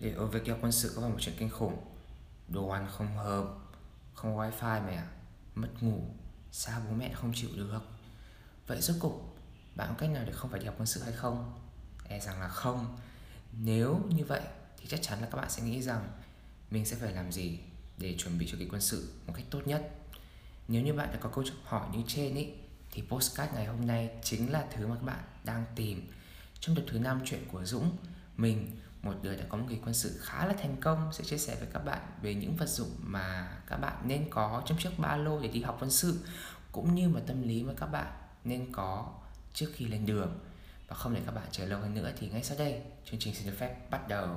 để ở việc quân sự có phải một chuyện kinh khủng. Đồ ăn không hợp, không wifi mẹ à? mất ngủ, xa bố mẹ không chịu được. Vậy rốt cục, bạn có cách nào để không phải đi học quân sự hay không? E rằng là không. Nếu như vậy, thì chắc chắn là các bạn sẽ nghĩ rằng mình sẽ phải làm gì để chuẩn bị cho kỳ quân sự một cách tốt nhất. Nếu như bạn đã có câu hỏi như trên ý, thì postcard ngày hôm nay chính là thứ mà các bạn đang tìm. Trong tập thứ năm chuyện của Dũng, mình một người đã có một kỳ quân sự khá là thành công sẽ chia sẻ với các bạn về những vật dụng mà các bạn nên có trong chiếc ba lô để đi học quân sự cũng như mà tâm lý mà các bạn nên có trước khi lên đường. Và không để các bạn chờ lâu hơn nữa thì ngay sau đây chương trình xin được phép bắt đầu.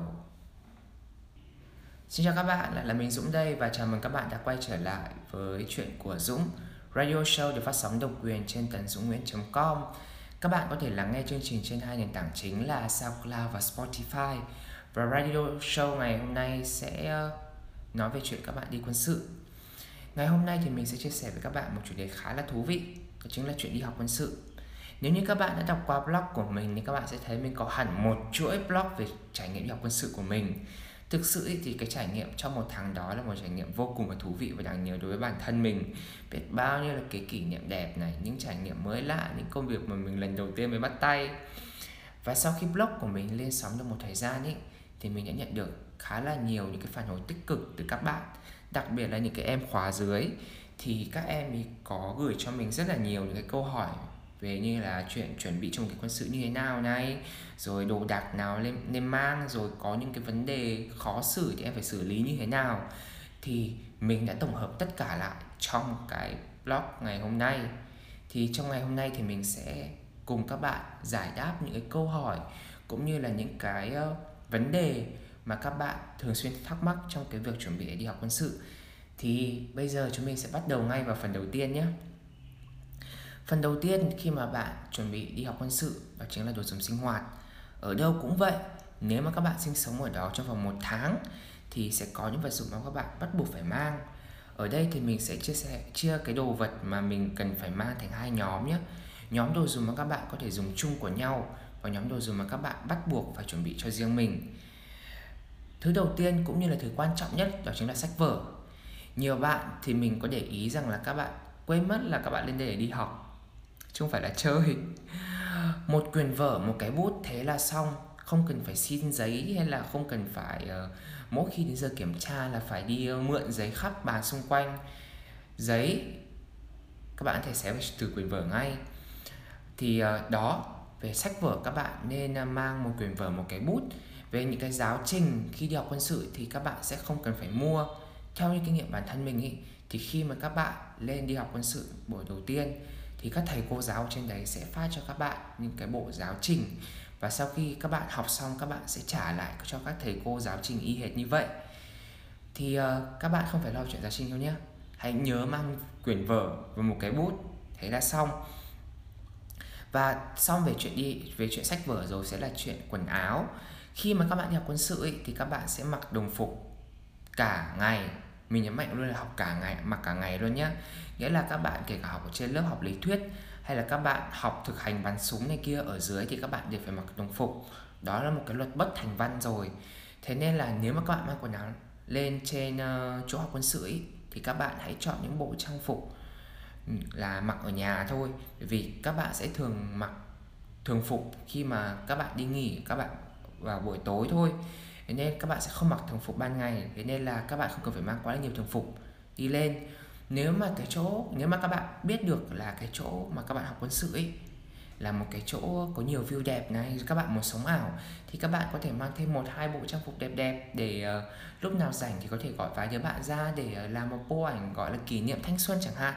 Xin chào các bạn, lại là mình Dũng đây và chào mừng các bạn đã quay trở lại với chuyện của Dũng Radio show được phát sóng độc quyền trên tần dũng nguyễn.com Các bạn có thể lắng nghe chương trình trên hai nền tảng chính là SoundCloud và Spotify. Và Radio show ngày hôm nay sẽ ờ, nói về chuyện các bạn đi quân sự. Ngày hôm nay thì mình sẽ chia sẻ với các bạn một chủ đề khá là thú vị, Đó chính là chuyện đi học quân sự. Nếu như các bạn đã đọc qua blog của mình thì các bạn sẽ thấy mình có hẳn một chuỗi blog về trải nghiệm đi học quân sự của mình. Thực sự thì cái trải nghiệm trong một tháng đó là một trải nghiệm vô cùng là thú vị và đáng nhớ đối với bản thân mình. Biết bao nhiêu là cái kỷ niệm đẹp này, những trải nghiệm mới lạ, những công việc mà mình lần đầu tiên mới bắt tay. Và sau khi blog của mình lên sóng được một thời gian ấy thì mình đã nhận được khá là nhiều những cái phản hồi tích cực từ các bạn. Đặc biệt là những cái em khóa dưới thì các em thì có gửi cho mình rất là nhiều những cái câu hỏi về như là chuyện chuẩn bị trong cái quân sự như thế nào này rồi đồ đạc nào nên, nên mang rồi có những cái vấn đề khó xử thì em phải xử lý như thế nào. Thì mình đã tổng hợp tất cả lại trong cái blog ngày hôm nay. Thì trong ngày hôm nay thì mình sẽ cùng các bạn giải đáp những cái câu hỏi cũng như là những cái uh, vấn đề mà các bạn thường xuyên thắc mắc trong cái việc chuẩn bị để đi học quân sự thì bây giờ chúng mình sẽ bắt đầu ngay vào phần đầu tiên nhé Phần đầu tiên khi mà bạn chuẩn bị đi học quân sự đó chính là đồ dùng sinh hoạt. Ở đâu cũng vậy, nếu mà các bạn sinh sống ở đó trong vòng một tháng thì sẽ có những vật dụng mà các bạn bắt buộc phải mang. Ở đây thì mình sẽ chia sẻ chia cái đồ vật mà mình cần phải mang thành hai nhóm nhé. Nhóm đồ dùng mà các bạn có thể dùng chung của nhau và nhóm đồ dùng mà các bạn bắt buộc phải chuẩn bị cho riêng mình. Thứ đầu tiên cũng như là thứ quan trọng nhất đó chính là sách vở. Nhiều bạn thì mình có để ý rằng là các bạn quên mất là các bạn lên đây để đi học chứ không phải là chơi một quyển vở một cái bút thế là xong không cần phải xin giấy hay là không cần phải uh, mỗi khi đến giờ kiểm tra là phải đi uh, mượn giấy khắp bàn xung quanh giấy các bạn có thể xé từ quyển vở ngay thì uh, đó về sách vở các bạn nên à, mang một quyển vở một cái bút về những cái giáo trình. Khi đi học quân sự thì các bạn sẽ không cần phải mua. Theo như kinh nghiệm bản thân mình ý, thì khi mà các bạn lên đi học quân sự buổi đầu tiên thì các thầy cô giáo trên đấy sẽ phát cho các bạn những cái bộ giáo trình. Và sau khi các bạn học xong các bạn sẽ trả lại cho các thầy cô giáo trình y hệt như vậy. Thì uh, các bạn không phải lo chuyện giáo trình đâu nhé hãy nhớ mang quyển vở và một cái bút. Thế là xong và xong về chuyện đi về chuyện sách vở rồi sẽ là chuyện quần áo. Khi mà các bạn đi học quân sự ấy, thì các bạn sẽ mặc đồng phục cả ngày. Mình nhấn mạnh luôn là học cả ngày mặc cả ngày luôn nhé nghĩa là các bạn kể cả học ở trên lớp học lý thuyết hay là các bạn học thực hành bắn súng này kia ở dưới thì các bạn đều phải mặc đồng phục. Đó là một cái luật bất thành văn rồi. Thế nên là nếu mà các bạn mang quần áo lên trên uh, chỗ học quân sự ấy, thì các bạn hãy chọn những bộ trang phục Ừ, là mặc ở nhà thôi. Vì các bạn sẽ thường mặc thường phục khi mà các bạn đi nghỉ các bạn vào buổi tối thôi. Thế nên các bạn sẽ không mặc thường phục ban ngày. Thế nên là các bạn không cần phải mang quá là nhiều thường phục đi lên. Nếu mà cái chỗ nếu mà các bạn biết được là cái chỗ mà các bạn học quân sự ấy là một cái chỗ có nhiều view đẹp này các bạn muốn sống ảo thì các bạn có thể mang thêm một hai bộ trang phục đẹp đẹp để uh, lúc nào rảnh thì có thể gọi vài đứa bạn ra để uh, làm một bộ ảnh gọi là kỷ niệm thanh xuân chẳng hạn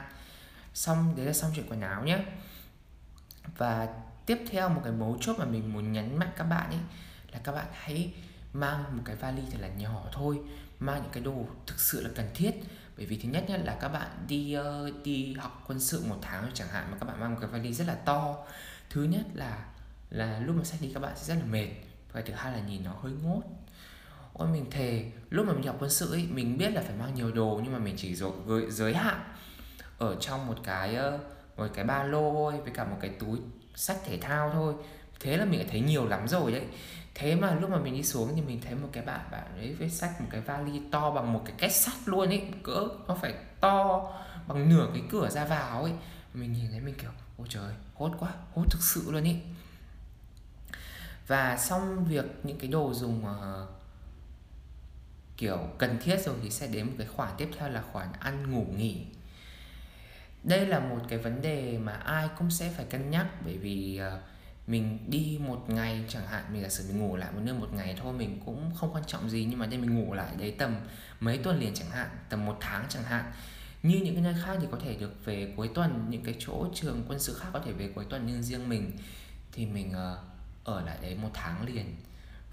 xong đấy là xong chuyện quần áo nhé và tiếp theo một cái mấu chốt mà mình muốn nhấn mạnh các bạn ấy là các bạn hãy mang một cái vali thật là nhỏ thôi mang những cái đồ thực sự là cần thiết. Bởi vì thứ nhất nhất là các bạn đi uh, đi học quân sự một tháng chẳng hạn mà các bạn mang một cái vali rất là to. Thứ nhất là là lúc mà sách đi các bạn sẽ rất là mệt và thứ hai là nhìn nó hơi ngốt. Ôi mình thề lúc mà mình học quân sự ấy mình biết là phải mang nhiều đồ nhưng mà mình chỉ giới, giới hạn ở trong một cái một cái ba lô thôi với cả một cái túi sách thể thao thôi. Thế là mình đã thấy nhiều lắm rồi đấy. Thế mà lúc mà mình đi xuống thì mình thấy một cái bạn bạn ấy với sách một cái vali to bằng một cái két sắt luôn ấy. Cỡ nó phải to bằng nửa cái cửa ra vào ấy. Mình nhìn thấy mình kiểu ôi trời hốt quá hốt thực sự luôn ấy. Và xong việc những cái đồ dùng uh, kiểu cần thiết rồi thì sẽ đến một cái khoản tiếp theo là khoản ăn ngủ nghỉ đây là một cái vấn đề mà ai cũng sẽ phải cân nhắc bởi vì uh, mình đi một ngày chẳng hạn mình giả sử mình ngủ lại một nơi một ngày thôi mình cũng không quan trọng gì nhưng mà đây mình ngủ lại đấy tầm mấy tuần liền chẳng hạn tầm một tháng chẳng hạn. Như những cái nơi khác thì có thể được về cuối tuần những cái chỗ trường quân sự khác có thể về cuối tuần nhưng riêng mình. Thì mình uh, ở lại đấy một tháng liền.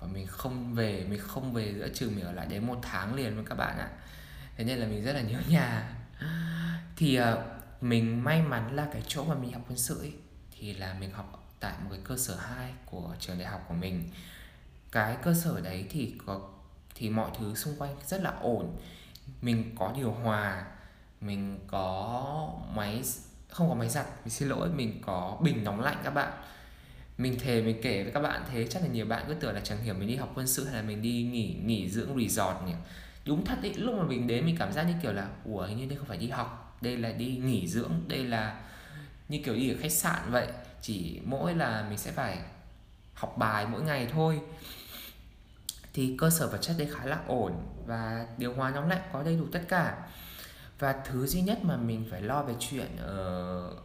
Và mình không về mình không về giữa trường mình ở lại đấy một tháng liền với các bạn ạ. Thế nên là mình rất là nhớ nhà. Thì uh, mình may mắn là cái chỗ mà mình học quân sự ấy, thì là mình học tại một cái cơ sở 2 của trường đại học của mình. Cái cơ sở đấy thì có thì mọi thứ xung quanh rất là ổn. Mình có điều hòa mình có máy không có máy giặt mình xin lỗi mình có bình nóng lạnh các bạn. Mình thề mình kể với các bạn thế chắc là nhiều bạn cứ tưởng là chẳng hiểu mình đi học quân sự hay là mình đi nghỉ nghỉ dưỡng resort nhỉ. Đúng thật ý lúc mà mình đến mình cảm giác như kiểu là ủa hình như đây không phải đi học đây là đi nghỉ dưỡng đây là như kiểu đi ở khách sạn vậy. Chỉ mỗi là mình sẽ phải học bài mỗi ngày thôi. Thì cơ sở vật chất đây khá là ổn và điều hòa nóng lạnh có đầy đủ tất cả. Và thứ duy nhất mà mình phải lo về chuyện uh,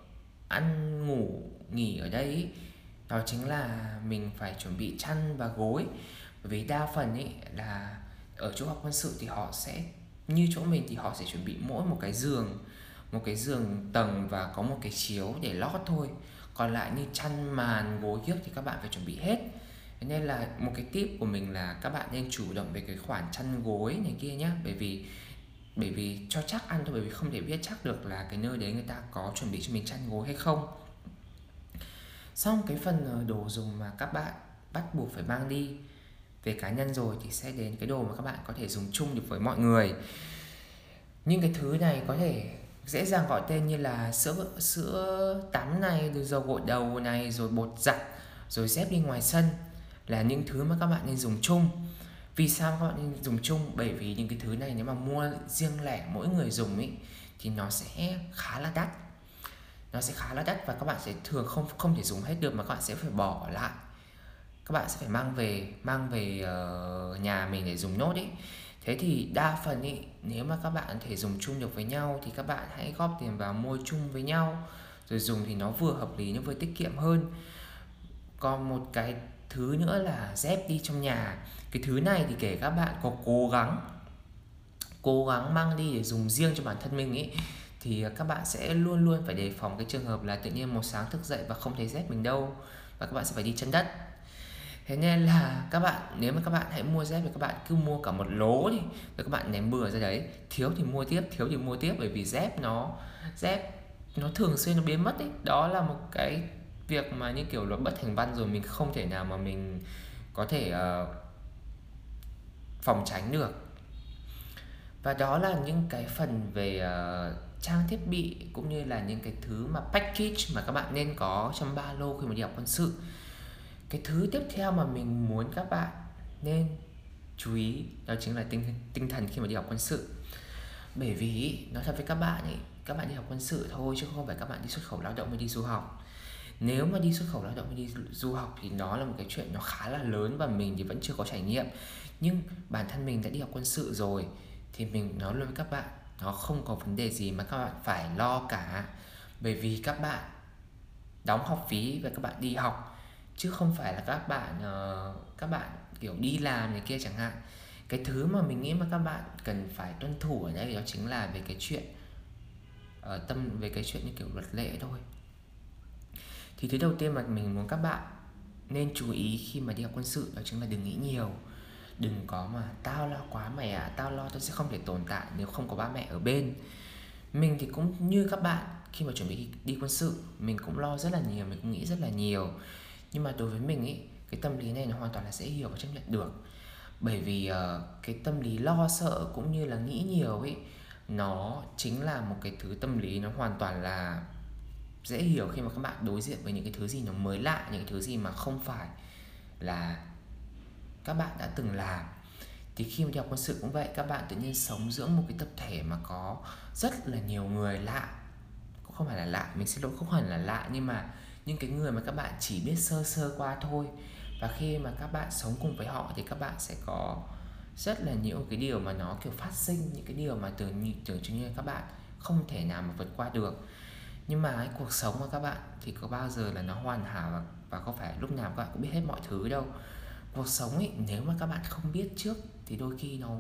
ăn ngủ nghỉ ở đây đó chính là mình phải chuẩn bị chăn và gối. Bởi vì đa phần ý là ở chỗ học quân sự thì họ sẽ như chỗ mình thì họ sẽ chuẩn bị mỗi một cái giường một cái giường tầng và có một cái chiếu để lót thôi. Còn lại như chăn màn, gối kiếc thì các bạn phải chuẩn bị hết. Nên là một cái tip của mình là các bạn nên chủ động về cái khoản chăn gối này kia nhé bởi vì bởi vì cho chắc ăn thôi, bởi vì không thể biết chắc được là cái nơi đấy người ta có chuẩn bị cho mình chăn gối hay không. Xong cái phần ờ, đồ dùng mà các bạn bắt buộc phải mang đi về cá nhân rồi thì sẽ đến cái đồ mà các bạn có thể dùng chung được với mọi người. Những cái thứ này có thể dễ dàng gọi tên như là sữa sữa tắm này rồi dầu gội đầu này rồi bột giặt rồi dép đi ngoài sân là những thứ mà các bạn nên dùng chung. Vì sao các bạn nên dùng chung? Bởi vì những cái thứ này nếu mà mua riêng lẻ mỗi người dùng ấy thì nó sẽ khá là đắt. Nó sẽ khá là đắt và các bạn sẽ thường không không thể dùng hết được mà các bạn sẽ phải bỏ lại. Các bạn sẽ phải mang về mang về uh, nhà mình để dùng nốt ý thế thì đa phần ý, nếu mà các bạn thể dùng chung được với nhau thì các bạn hãy góp tiền vào mua chung với nhau. Rồi dùng thì nó vừa hợp lý nó vừa tiết kiệm hơn. Còn một cái thứ nữa là dép đi trong nhà. Cái thứ này thì kể các bạn có cố gắng cố gắng mang đi để dùng riêng cho bản thân mình ấy thì các bạn sẽ luôn luôn phải đề phòng cái trường hợp là tự nhiên một sáng thức dậy và không thấy dép mình đâu. Và các bạn sẽ phải đi chân đất thế nên là các bạn nếu mà các bạn hãy mua dép thì các bạn cứ mua cả một lố đi rồi các bạn ném bừa ra đấy. Thiếu thì mua tiếp thiếu thì mua tiếp bởi vì dép nó dép nó thường xuyên nó biến mất ấy. Đó là một cái việc mà như kiểu luật bất thành văn rồi mình không thể nào mà mình có thể uh, phòng tránh được. Và đó là những cái phần về uh, trang thiết bị cũng như là những cái thứ mà package mà các bạn nên có trong ba lô khi mà đi học quân sự cái thứ tiếp theo mà mình muốn các bạn nên chú ý đó chính là tinh tinh thần khi mà đi học quân sự. Bởi vì nói thật với các bạn ấy các bạn đi học quân sự thôi chứ không phải các bạn đi xuất khẩu lao động mới đi du học. Nếu mà đi xuất khẩu lao động mới đi du học thì nó là một cái chuyện nó khá là lớn và mình thì vẫn chưa có trải nghiệm. Nhưng bản thân mình đã đi học quân sự rồi thì mình nói luôn với các bạn, nó không có vấn đề gì mà các bạn phải lo cả. Bởi vì các bạn đóng học phí và các bạn đi học chứ không phải là các bạn uh, các bạn kiểu đi làm này kia chẳng hạn. Cái thứ mà mình nghĩ mà các bạn cần phải tuân thủ ở đây đó chính là về cái chuyện ở uh, tâm về cái chuyện như kiểu luật lệ thôi. Thì thứ đầu tiên mà mình muốn các bạn nên chú ý khi mà đi học quân sự đó chính là đừng nghĩ nhiều. Đừng có mà tao lo quá mày à tao lo tao sẽ không thể tồn tại nếu không có ba mẹ ở bên. Mình thì cũng như các bạn khi mà chuẩn bị đi quân sự mình cũng lo rất là nhiều mình cũng nghĩ rất là nhiều nhưng mà đối với mình ý cái tâm lý này nó hoàn toàn là dễ hiểu và chấp nhận được. Bởi vì uh, cái tâm lý lo sợ cũng như là nghĩ nhiều ấy nó chính là một cái thứ tâm lý nó hoàn toàn là dễ hiểu khi mà các bạn đối diện với những cái thứ gì nó mới lạ những cái thứ gì mà không phải là các bạn đã từng làm. Thì khi mà đi học quân sự cũng vậy các bạn tự nhiên sống giữa một cái tập thể mà có rất là nhiều người lạ. Cũng không phải là lạ mình xin lỗi không hẳn là lạ nhưng mà những cái người mà các bạn chỉ biết sơ sơ qua thôi. Và khi mà các bạn sống cùng với họ thì các bạn sẽ có rất là nhiều cái điều mà nó kiểu phát sinh những cái điều mà tưởng tưởng chừng như các bạn không thể nào mà vượt qua được. Nhưng mà cái cuộc sống của các bạn thì có bao giờ là nó hoàn hảo và, và có phải lúc nào các bạn cũng biết hết mọi thứ đâu. Cuộc sống ấy nếu mà các bạn không biết trước thì đôi khi nó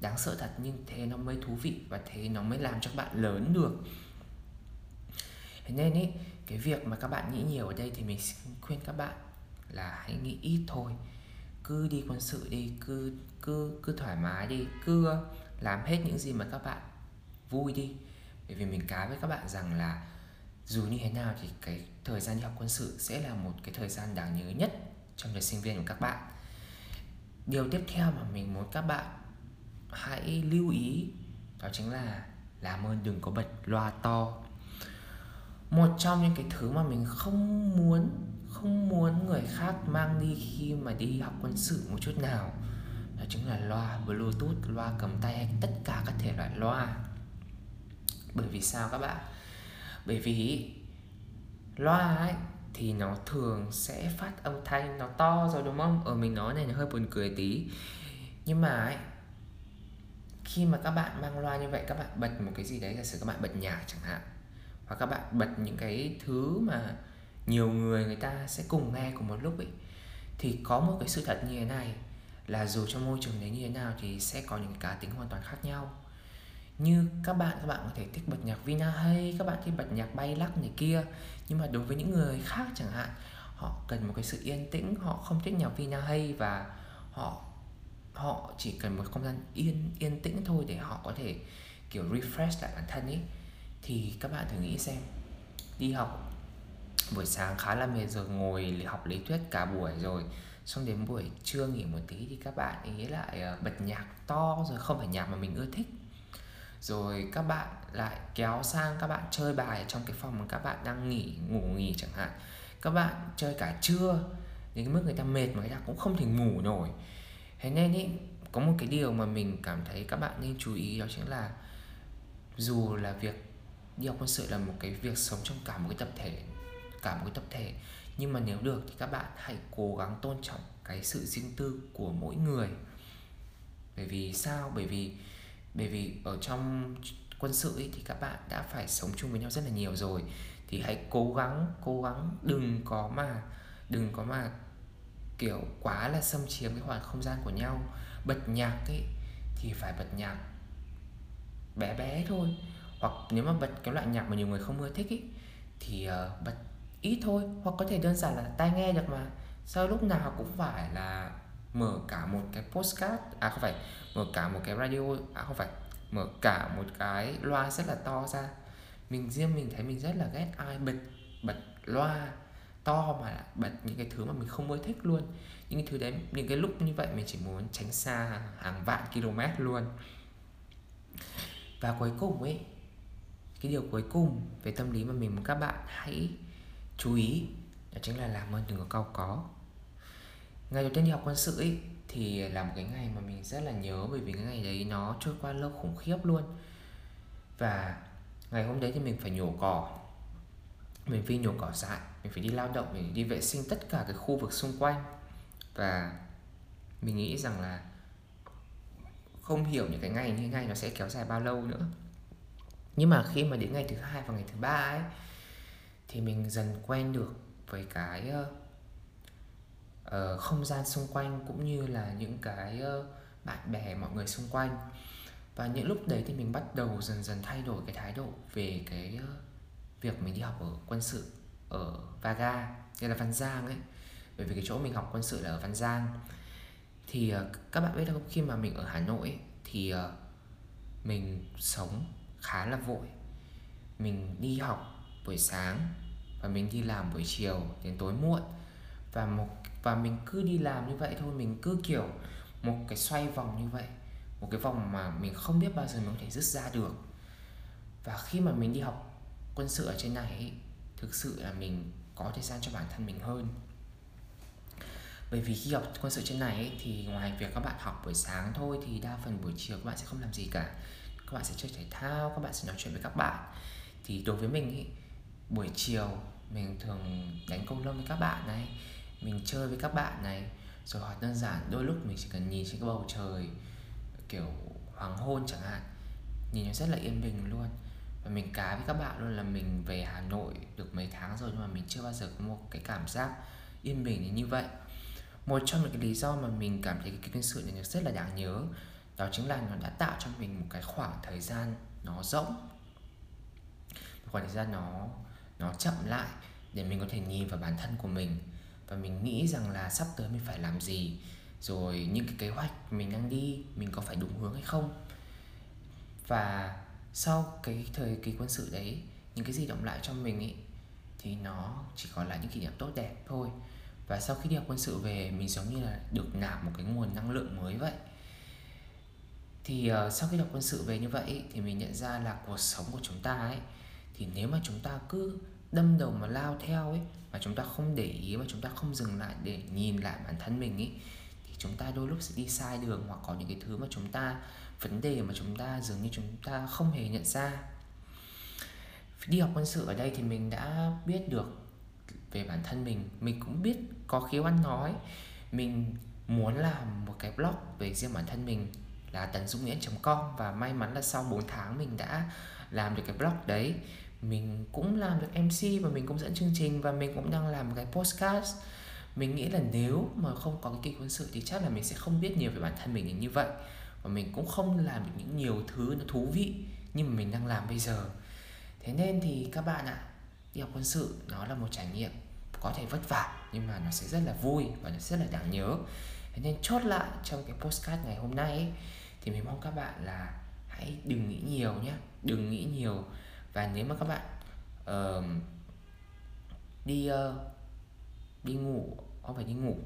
đáng sợ thật nhưng thế nó mới thú vị và thế nó mới làm cho các bạn lớn được. Thế nên ấy cái việc mà các bạn nghĩ nhiều ở đây thì mình xin khuyên các bạn là hãy nghĩ ít thôi. Cứ đi quân sự đi, cứ cứ cứ thoải mái đi, cứ làm hết những gì mà các bạn vui đi. Bởi vì mình cá với các bạn rằng là dù như thế nào thì cái thời gian đi học quân sự sẽ là một cái thời gian đáng nhớ nhất trong đời sinh viên của các bạn. Điều tiếp theo mà mình muốn các bạn hãy lưu ý đó chính là làm ơn đừng có bật loa to một trong những cái thứ mà mình không muốn không muốn người khác mang đi khi mà đi học quân sự một chút nào, đó chính là loa bluetooth, loa cầm tay hay tất cả các thể loại loa. Bởi vì sao các bạn? Bởi vì loa ấy thì nó thường sẽ phát âm thanh, nó to rồi đúng không? Ở mình nói này nó hơi buồn cười tí. Nhưng mà ấy, khi mà các bạn mang loa như vậy, các bạn bật một cái gì đấy, giả sử các bạn bật nhạc chẳng hạn hoặc các bạn bật những cái thứ mà nhiều người người ta sẽ cùng nghe cùng một lúc ấy, thì có một cái sự thật như thế này là dù trong môi trường đấy như thế nào thì sẽ có những cá tính hoàn toàn khác nhau. Như các bạn các bạn có thể thích bật nhạc vina hay các bạn thích bật nhạc bay lắc này kia, nhưng mà đối với những người khác chẳng hạn, họ cần một cái sự yên tĩnh, họ không thích nhạc vina hay và họ họ chỉ cần một không gian yên yên tĩnh thôi để họ có thể, kiểu, refresh lại bản thân ấy thì các bạn thử nghĩ xem. Đi học buổi sáng khá là mệt rồi, ngồi học lý thuyết cả buổi rồi, xong đến buổi trưa nghỉ một tí thì các bạn ý lại ờ, bật nhạc to rồi không phải nhạc mà mình ưa thích. Rồi các bạn lại kéo sang các bạn chơi bài trong cái phòng mà các bạn đang nghỉ, ngủ nghỉ chẳng hạn. Các bạn chơi cả trưa, đến cái mức người ta mệt mà người ta cũng không thể ngủ nổi. Thế nên ý, có một cái điều mà mình cảm thấy các bạn nên chú ý đó chính là dù là việc đi học quân sự là một cái việc sống trong cả một cái tập thể cả một cái tập thể. Nhưng mà nếu được thì các bạn hãy cố gắng tôn trọng cái sự riêng tư của mỗi người. Bởi vì sao? Bởi vì bởi vì ở trong quân sự ấy, thì các bạn đã phải sống chung với nhau rất là nhiều rồi. Thì hãy cố gắng cố gắng đừng có mà đừng có mà kiểu quá là xâm chiếm cái khoảng không gian của nhau. Bật nhạc ấy thì phải bật nhạc bé bé thôi hoặc nếu mà bật cái loại nhạc mà nhiều người không ưa thích ý, thì uh, bật ít thôi. Hoặc có thể đơn giản là tai nghe được mà. Sao lúc nào cũng phải là mở cả một cái postcard à không phải mở cả một cái radio à không phải mở cả một cái loa rất là to ra. Mình riêng mình thấy mình rất là ghét ai bật bật loa to mà bật những cái thứ mà mình không mới thích luôn. Những cái thứ đấy những cái lúc như vậy mình chỉ muốn tránh xa hàng vạn km luôn. Và cuối cùng ấy cái điều cuối cùng về tâm lý mà mình muốn các bạn hãy chú ý đó chính là làm ơn đừng có cao có. Ngày đầu tiên đi học quân sự ấy thì là một cái ngày mà mình rất là nhớ bởi vì cái ngày đấy nó trôi qua lâu khủng khiếp luôn. Và ngày hôm đấy thì mình phải nhổ cỏ, mình phải nhổ cỏ dại, mình phải đi lao động, mình đi vệ sinh tất cả cái khu vực xung quanh. Và mình nghĩ rằng là không hiểu những cái ngày như thế này nó sẽ kéo dài bao lâu nữa nhưng mà khi mà đến ngày thứ hai và ngày thứ ba ấy thì mình dần quen được với cái uh, không gian xung quanh cũng như là những cái uh, bạn bè mọi người xung quanh. Và những lúc đấy thì mình bắt đầu dần dần thay đổi cái thái độ về cái uh, việc mình đi học ở quân sự ở Vaga hay là Văn Giang ấy. Bởi vì cái chỗ mình học quân sự là ở Văn Giang. Thì uh, các bạn biết không khi mà mình ở Hà Nội ấy, thì uh, mình sống khá là vội. Mình đi học buổi sáng và mình đi làm buổi chiều đến tối muộn. Và một và mình cứ đi làm như vậy thôi mình cứ kiểu một cái xoay vòng như vậy một cái vòng mà mình không biết bao giờ mình có thể dứt ra được. Và khi mà mình đi học quân sự ở trên này thực sự là mình có thời gian cho bản thân mình hơn. Bởi vì khi học quân sự trên này ấy, thì ngoài việc các bạn học buổi sáng thôi thì đa phần buổi chiều các bạn sẽ không làm gì cả các bạn sẽ chơi thể thao các bạn sẽ nói chuyện với các bạn. Thì đối với mình ý, buổi chiều mình thường đánh cầu lông với các bạn này mình chơi với các bạn này. Rồi hoặc đơn giản đôi lúc mình chỉ cần nhìn trên cái bầu trời kiểu hoàng hôn chẳng hạn nhìn nó rất là yên bình luôn. Và mình cá với các bạn luôn là mình về Hà Nội được mấy tháng rồi nhưng mà mình chưa bao giờ có một cái cảm giác yên bình như vậy. Một trong những cái lý do mà mình cảm thấy cái, kinh sự này rất là đáng nhớ đó chính là nó đã tạo cho mình một cái khoảng thời gian nó rỗng. Một khoảng thời gian nó nó chậm lại để mình có thể nhìn vào bản thân của mình. Và mình nghĩ rằng là sắp tới mình phải làm gì, rồi những cái kế hoạch mình đang đi, mình có phải đúng hướng hay không. Và sau cái thời kỳ quân sự đấy, những cái gì động lại trong mình ấy, thì nó chỉ còn là những kỷ niệm tốt đẹp thôi. Và sau khi đi học quân sự về, mình giống như là được nạp một cái nguồn năng lượng mới vậy thì uh, sau khi đọc quân sự về như vậy thì mình nhận ra là cuộc sống của chúng ta ấy thì nếu mà chúng ta cứ đâm đầu mà lao theo ấy mà chúng ta không để ý mà chúng ta không dừng lại để nhìn lại bản thân mình ấy thì chúng ta đôi lúc sẽ đi sai đường hoặc có những cái thứ mà chúng ta vấn đề mà chúng ta dường như chúng ta không hề nhận ra. Đi học quân sự ở đây thì mình đã biết được về bản thân mình mình cũng biết có khiếu ăn nói mình muốn làm một cái blog về riêng bản thân mình là tấn dũng nguyễn com và may mắn là sau 4 tháng mình đã làm được cái blog đấy. Mình cũng làm được MC và mình cũng dẫn chương trình và mình cũng đang làm một cái podcast. mình nghĩ là nếu mà không có cái kịch quân sự thì chắc là mình sẽ không biết nhiều về bản thân mình như vậy. Và mình cũng không làm được những nhiều thứ nó thú vị như mà mình đang làm bây giờ. Thế nên thì các bạn ạ đi học quân sự nó là một trải nghiệm có thể vất vả nhưng mà nó sẽ rất là vui và nó rất là đáng nhớ. Thế nên chốt lại trong cái postcard ngày hôm nay ấy, thì mình mong các bạn là hãy đừng nghĩ nhiều nhé đừng nghĩ nhiều. Và nếu mà các bạn uh, đi uh, đi ngủ không phải đi ngủ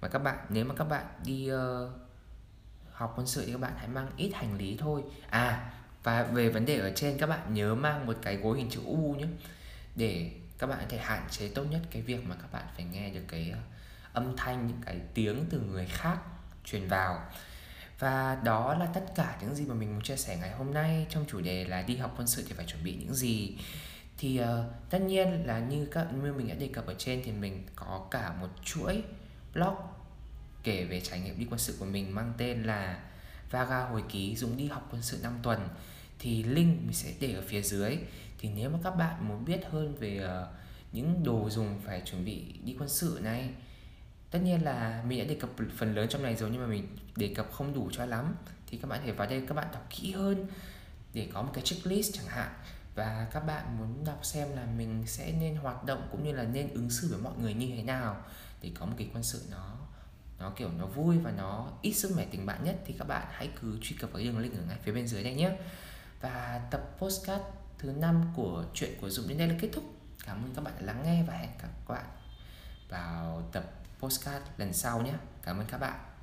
mà các bạn nếu mà các bạn đi uh, học quân sự thì các bạn hãy mang ít hành lý thôi. À và về vấn đề ở trên các bạn nhớ mang một cái gối hình chữ U nhé để các bạn có thể hạn chế tốt nhất cái việc mà các bạn phải nghe được cái âm thanh những cái tiếng từ người khác truyền vào và đó là tất cả những gì mà mình muốn chia sẻ ngày hôm nay. Trong chủ đề là đi học quân sự thì phải chuẩn bị những gì. Thì uh, tất nhiên là như các như mình đã đề cập ở trên thì mình có cả một chuỗi blog kể về trải nghiệm đi quân sự của mình mang tên là Vaga hồi ký Dũng đi học quân sự 5 tuần. Thì link mình sẽ để ở phía dưới. Thì nếu mà các bạn muốn biết hơn về uh, những đồ dùng phải chuẩn bị đi quân sự này tất nhiên là mình đã đề cập phần lớn trong này rồi nhưng mà mình đề cập không đủ cho lắm. Thì các bạn thể vào đây các bạn đọc kỹ hơn để có một cái checklist chẳng hạn. Và các bạn muốn đọc xem là mình sẽ nên hoạt động cũng như là nên ứng xử với mọi người như thế nào để có một cái quân sự nó nó kiểu nó vui và nó ít sức mẻ tình bạn nhất. Thì các bạn hãy cứ truy cập vào đường link ở ngay phía bên dưới đây nhé. Và tập postcard thứ năm của chuyện của Dũng đến đây là kết thúc. Cảm ơn các bạn đã lắng nghe và hẹn gặp các bạn vào tập postcard lần sau nhé. Cảm ơn các bạn.